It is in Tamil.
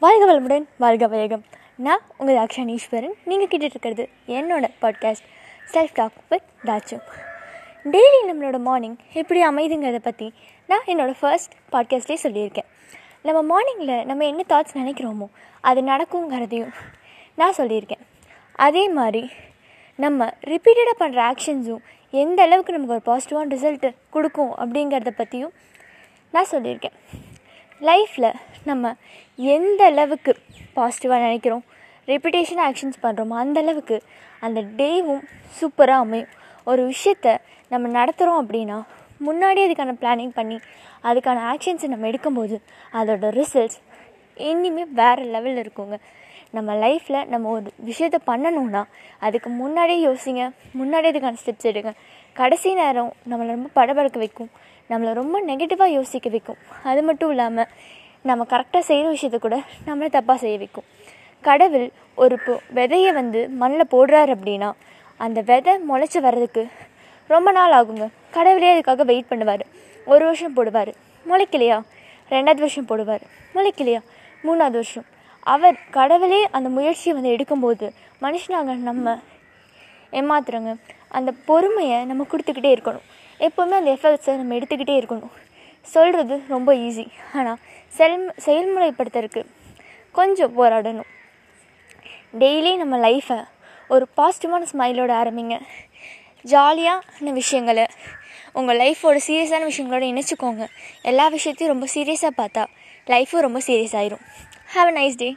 வாழ்க வளமுடன் வாழ்க வேகம் நான் உங்கள் அக்ஷன் ஈஸ்வரன். நீங்கள் கேட்டுட்ருக்கிறது என்னோட podcast self talk with Raju daily நம்மளோட மார்னிங் எப்படி அமைதுங்கிறத பற்றி நான் என்னோடய ஃபர்ஸ்ட் பாட்காஸ்ட்லேயே சொல்லியிருக்கேன். நம்ம மார்னிங்கில் நம்ம என்ன தாட்ஸ் நினைக்கிறோமோ அது நடக்குங்கிறதையும் நான் சொல்லியிருக்கேன். அதே மாதிரி நம்ம ரிப்பீட்டடாக பண்ணுற ஆக்ஷன்ஸும் எந்த அளவுக்கு நமக்கு ஒரு பாசிட்டிவான ரிசல்ட்டு கொடுக்கும் அப்படிங்கிறத பற்றியும் நான் சொல்லியிருக்கேன். லைஃப்பில் நம்ம எந்த அளவுக்கு பாசிட்டிவாக நினைக்கிறோம்? ரெப்புடேஷன் ஆக்ஷன்ஸ் பண்ணுறோமோ அந்த அளவுக்கு அந்த டேவும் சூப்பராக அமையும். ஒரு விஷயத்த நம்ம நடத்துகிறோம் அப்படின்னா முன்னாடி அதுக்கான பிளானிங் பண்ணி அதுக்கான ஆக்ஷன்ஸை நம்ம எடுக்கும்போது அதோட ரிசல்ட்ஸ் இனிமே வேறு லெவலில் இருக்குங்க. நம்ம லைஃப்பில் நம்ம ஒரு விஷயத்த பண்ணணும்னா அதுக்கு முன்னாடியே யோசிங்க முன்னாடியே அதுக்கான ஸ்டெப்ஸ் எடுங்க. கடைசி நேரம் நம்மளை ரொம்ப படபடக்க வைக்கும். நம்மளை ரொம்ப நெகட்டிவாக யோசிக்க வைக்கும். அது மட்டும் இல்லாமல் நம்ம கரெக்டாக செய்கிற விஷயத்த கூட நம்மளை தப்பாக செய்ய வைக்கும். கடவுள் ஒரு இப்போ விதையை வந்து மண்ணில் போடுறாரு அப்படின்னா அந்த விதை முளைச்சி வர்றதுக்கு ரொம்ப நாள் ஆகுங்க. கடவுளே அதுக்காக வெயிட் பண்ணுவார். ஒரு வருஷம் போடுவார். முளைக்கலையா? ரெண்டாவது வருஷம் போடுவார். முளைக்கலையா? மூணாவது வருஷம். அவர் கடவுளே அந்த முயற்சியை வந்து எடுக்கும்போது மனுஷனாக நம்ம ஏமாத்துறோங்க. அந்த பொறுமையை நம்ம கொடுத்துக்கிட்டே இருக்கணும். எப்போவுமே அந்த எஃபெக்ட்ஸை நம்ம எடுத்துக்கிட்டே இருக்கணும். சொல்கிறது ரொம்ப ஈஸி ஆனால் செல் செயல்முறைப்படுத்துறதுக்கு கொஞ்சம் போராடணும். டெய்லி நம்ம லைஃப்பை ஒரு பாசிட்டிவான ஸ்மைலோட ஆரம்பிங்க. ஜாலியான விஷயங்களை உங்கள் லைஃபோட சீரியஸான விஷயங்களோட இணைச்சிக்கோங்க. எல்லா விஷயத்தையும் ரொம்ப சீரியஸாக பார்த்தா லைஃப்பும் ரொம்ப சீரியஸ் ஆயிரும். Have a nice day